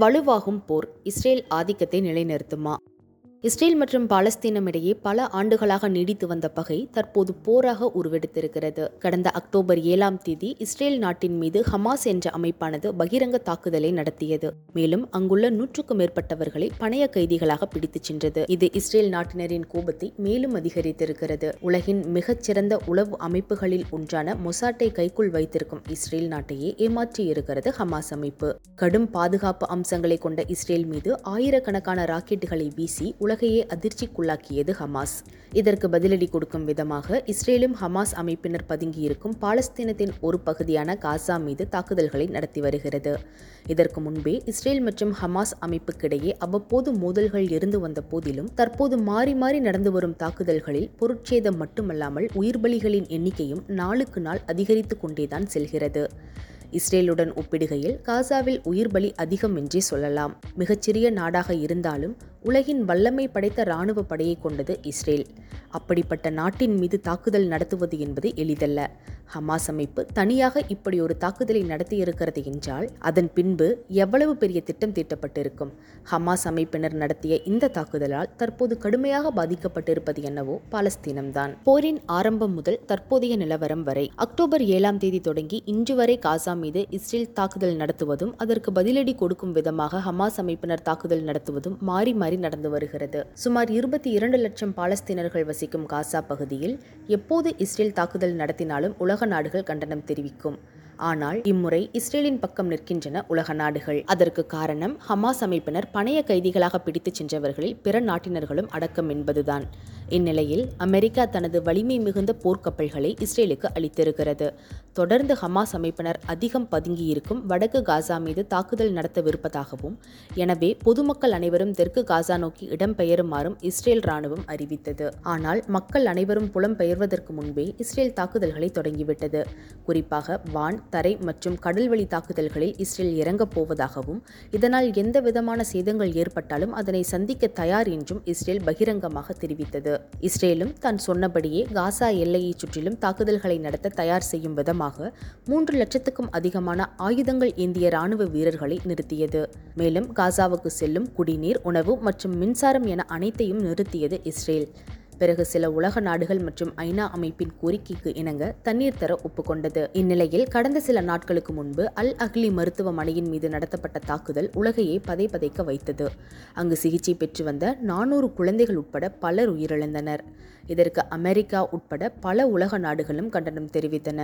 வலுவாகும் போர் Israel ஆதிக்கத்தை நிலைநிறுத்துமா? Israel மற்றும் பாலஸ்தீனம் இடையே பல ஆண்டுகளாக நீடித்து வந்த பகை தற்போது போராக உருவெடுத்திருக்கிறது. கடந்த அக்டோபர் ஏழாம் தேதி இஸ்ரேல் நாட்டின் மீது ஹமாஸ் என்ற அமைப்பானது பகிரங்க தாக்குதலை நடத்தியது. மேலும் அங்குள்ள நூற்றுக்கும் மேற்பட்டவர்களை பணைய கைதிகளாக பிடித்துச் சென்றது. இது இஸ்ரேல் நாட்டினரின் கோபத்தை மேலும் அதிகரித்திருக்கிறது. உலகின் மிகச்சிறந்த உளவு அமைப்புகளில் ஒன்றான மொசாட்டை கைக்குள் வைத்திருக்கும் இஸ்ரேல் நாட்டையே ஏமாற்றியிருக்கிறது ஹமாஸ் அமைப்பு. கடும் பாதுகாப்பு அம்சங்களை கொண்ட இஸ்ரேல் மீது ஆயிரக்கணக்கான ராக்கெட்டுகளை வீசி உலகையே அதிர்ச்சிக்குள்ளாக்கியது ஹமாஸ். இதற்கு பதிலடி கொடுக்கும் விதமாக இஸ்ரேலும் ஹமாஸ் அமைப்பினர் பதுங்கியிருக்கும் பாலஸ்தீனத்தின் ஒரு பகுதியான காசா மீது தாக்குதல்களை நடத்தி வருகிறது. இதற்கு முன்பே இஸ்ரேல் மற்றும் ஹமாஸ் அமைப்புக்கிடையே அவ்வப்போது மோதல்கள் இருந்து வந்த போதிலும் தற்போது மாறி மாறி நடந்து வரும் தாக்குதல்களில் பொருட்சேதம் மட்டுமல்லாமல் உயிர்பலிகளின் எண்ணிக்கையும் நாளுக்கு நாள் அதிகரித்து கொண்டேதான் செல்கிறது. இஸ்ரேலுடன் ஒப்பிடுகையில் காசாவில் உயிர்பலி அதிகம் என்றே சொல்லலாம். மிகச்சிறிய நாடாக இருந்தாலும் உலகின் வல்லமை படைத்த இராணுவ படையை கொண்டது இஸ்ரேல். அப்படிப்பட்ட நாட்டின் மீது தாக்குதல் நடத்துவது என்பது எளிதல்ல. ஹமாஸ் அமைப்பு தனியாக இப்படி ஒரு தாக்குதலை நடத்தியிருக்கிறது என்றால் அதன் பின்பு எவ்வளவு பெரிய திட்டம் தீட்டப்பட்டிருக்கும்? ஹமாஸ் அமைப்பினர் நடத்திய இந்த தாக்குதலால் தற்போது கடுமையாக பாதிக்கப்பட்டிருப்பது என்னவோ பாலஸ்தீனம்தான். போரின் ஆரம்பம் முதல் தற்போதைய நிலவரம் வரை அக்டோபர் ஏழாம் தேதி தொடங்கி இன்று வரை காசா மீது இஸ்ரேல் தாக்குதல் நடத்துவதும் அதற்கு பதிலடி கொடுக்கும் விதமாக ஹமாஸ் அமைப்பினர் தாக்குதல் நடத்துவதும் மாறி மாறி நடந்து வருகிறது. சுமார் இருபத்தி இரண்டு லட்சம் பாலஸ்தீனர்கள் வசிக்கும் காசா பகுதியில் எப்போது இஸ்ரேல் தாக்குதல் நடத்தினாலும் உலக நாடுகள் கண்டனம் தெரிவிக்கும். ஆனால் இம்முறை இஸ்ரேலின் பக்கம் நிற்கின்றன உலக நாடுகள். அதற்கு காரணம் ஹமாஸ் அமைப்பினர் பணைய கைதிகளாக பிடித்துச் சென்றவர்களில் பிற நாட்டினர்களும் அடக்கம் என்பதுதான். இந்நிலையில் அமெரிக்கா தனது வலிமை மிகுந்த போர்க்கப்பல்களை இஸ்ரேலுக்கு அளித்திருக்கிறது. தொடர்ந்து ஹமாஸ் அமைப்பினர் அதிகம் பதுங்கியிருக்கும் வடக்கு காசா மீது தாக்குதல் நடத்தவிருப்பதாகவும் எனவே பொதுமக்கள் அனைவரும் தெற்கு காசா நோக்கி இடம்பெயருமாறும் இஸ்ரேல் ராணுவம் அறிவித்தது. ஆனால் மக்கள் அனைவரும் புலம்பெயர்வதற்கு முன்பே இஸ்ரேல் தாக்குதல்களை தொடங்கிவிட்டது. குறிப்பாக வான் தரை மற்றும் கடல்வழி தாக்குதல்களில் இஸ்ரேல் இறங்கப் போவதாகவும் இதனால் எந்த விதமான சேதங்கள் ஏற்பட்டாலும் அதனை சந்திக்க தயார் என்றும் இஸ்ரேல் பகிரங்கமாக தெரிவித்தது. இஸ்ரேலும் தான் சொன்னபடியே காசா எல்லையை சுற்றிலும் தாக்குதல்களை நடத்த தயார் செய்யும் விதமாக மூன்று லட்சத்துக்கும் அதிகமான ஆயுதங்கள் ஏந்திய ராணுவ வீரர்களை நிறுத்தியது. மேலும் காசாவுக்கு செல்லும் குடிநீர் உணவு மற்றும் மின்சாரம் என அனைத்தையும் நிறுத்தியது இஸ்ரேல். பிறகு சில உலக நாடுகள் மற்றும் ஐநா அமைப்பின் கோரிக்கைக்கு இணங்க தண்ணீர் தர ஒப்புக்கொண்டது. இந்நிலையில் கடந்த சில நாட்களுக்கு முன்பு அல் அஹ்லி மருத்துவமனையின் மீது நடத்தப்பட்ட தாக்குதல் உலகையே பதை பதைக்க வைத்தது. அங்கு சிகிச்சை பெற்று வந்த நானூறு குழந்தைகள் உட்பட பலர் உயிரிழந்தனர். இதற்கு அமெரிக்கா உட்பட பல உலக நாடுகளும் கண்டனம் தெரிவித்தன.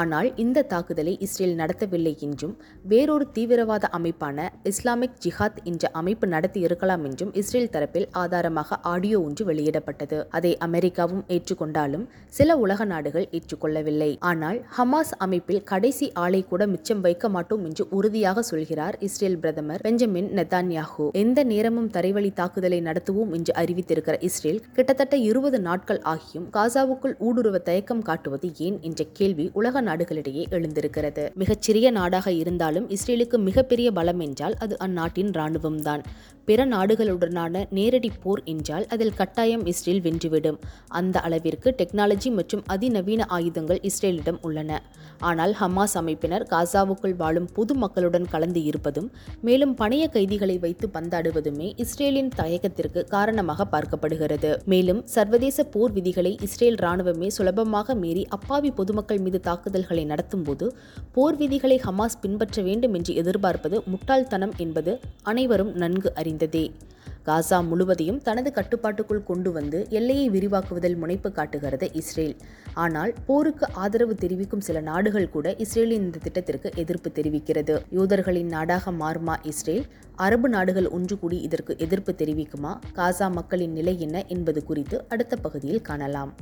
ஆனால் இந்த தாக்குதலை இஸ்ரேல் நடத்தவில்லை என்றும் வேறொரு தீவிரவாத அமைப்பான இஸ்லாமிக் ஜிஹாத் என்ற அமைப்பு நடத்தி இருக்கலாம் என்றும் இஸ்ரேல் தரப்பில் ஆதாரமாக ஆடியோ ஒன்று வெளியிடப்பட்டது. அதை அமெரிக்காவும் ஏற்றுக்கொண்டாலும் சில உலக நாடுகள் ஏற்றுக்கொள்ளவில்லை. ஆனால் ஹமாஸ் அமைப்பில் கடைசி ஆளை கூட மிச்சம் வைக்க மாட்டோம் என்று உறுதியாக சொல்கிறார் இஸ்ரேல் பிரதமர் பெஞ்சமின் நெத்தான்யாஹூ எந்த நேரமும் தரைவழி தாக்குதலை நடத்துவோம் என்று அறிவித்திருக்கிற இஸ்ரேல் கிட்டத்தட்ட இருபது நாட்கள் ஆகியும் காசாவுக்குள் ஊடுருவ தயக்கம் காட்டுவது ஏன் என்ற கேள்வி உலக நாடுகளிடையே எழுந்திருக்கிறது. மிகச்சிறிய நாடாக இருந்தாலும் இஸ்ரேலுக்கு மிகப்பெரிய பலம் என்றால் அது அந்நாட்டின் இராணுவம்தான். பிற நாடுகளுடனான நேரடி போர் என்றால் அதில் கட்டாயம் இஸ்ரேல் வென்றுவிடும். அந்த அளவிற்கு டெக்னாலஜி மற்றும் அதிநவீன ஆயுதங்கள் இஸ்ரேலிடம் உள்ளன. ஆனால் ஹமாஸ் அமைப்பினர் காசாவுக்குள் வாழும் பொது மக்களுடன் கலந்து இருப்பதும் மேலும் பணைய கைதிகளை வைத்து பந்தாடுவதுமே இஸ்ரேலின் தயக்கத்திற்கு காரணமாக பார்க்கப்படுகிறது. மேலும் சர்வதேச போர் விதிகளை இஸ்ரேல் ராணுவமே சுலபமாக மீறி அப்பாவி பொதுமக்கள் மீது தாக்குதல்களை நடத்தும்போது போர் விதிகளை ஹமாஸ் பின்பற்ற வேண்டும் என்று எதிர்பார்ப்பது முட்டாள்தனம் என்பது அனைவரும் நன்கு அறி தெரிந்ததே காசா முழுவதையும் தனது கட்டுப்பாட்டுக்குள் கொண்டு வந்து எல்லையை விரிவாக்குவதில் முனைப்பு காட்டுகிறது இஸ்ரேல். ஆனால் போருக்கு ஆதரவு தெரிவிக்கும் சில நாடுகள் கூட இஸ்ரேலின் இந்த திட்டத்திற்கு எதிர்ப்பு தெரிவிக்கிறது. யூதர்களின் நாடாக மாறுமா இஸ்ரேல்? அரபு நாடுகள் ஒன்று கூடி இதற்கு எதிர்ப்பு தெரிவிக்குமா? காசா மக்களின் நிலை என்ன என்பது குறித்து அடுத்த பகுதியில் காணலாம்.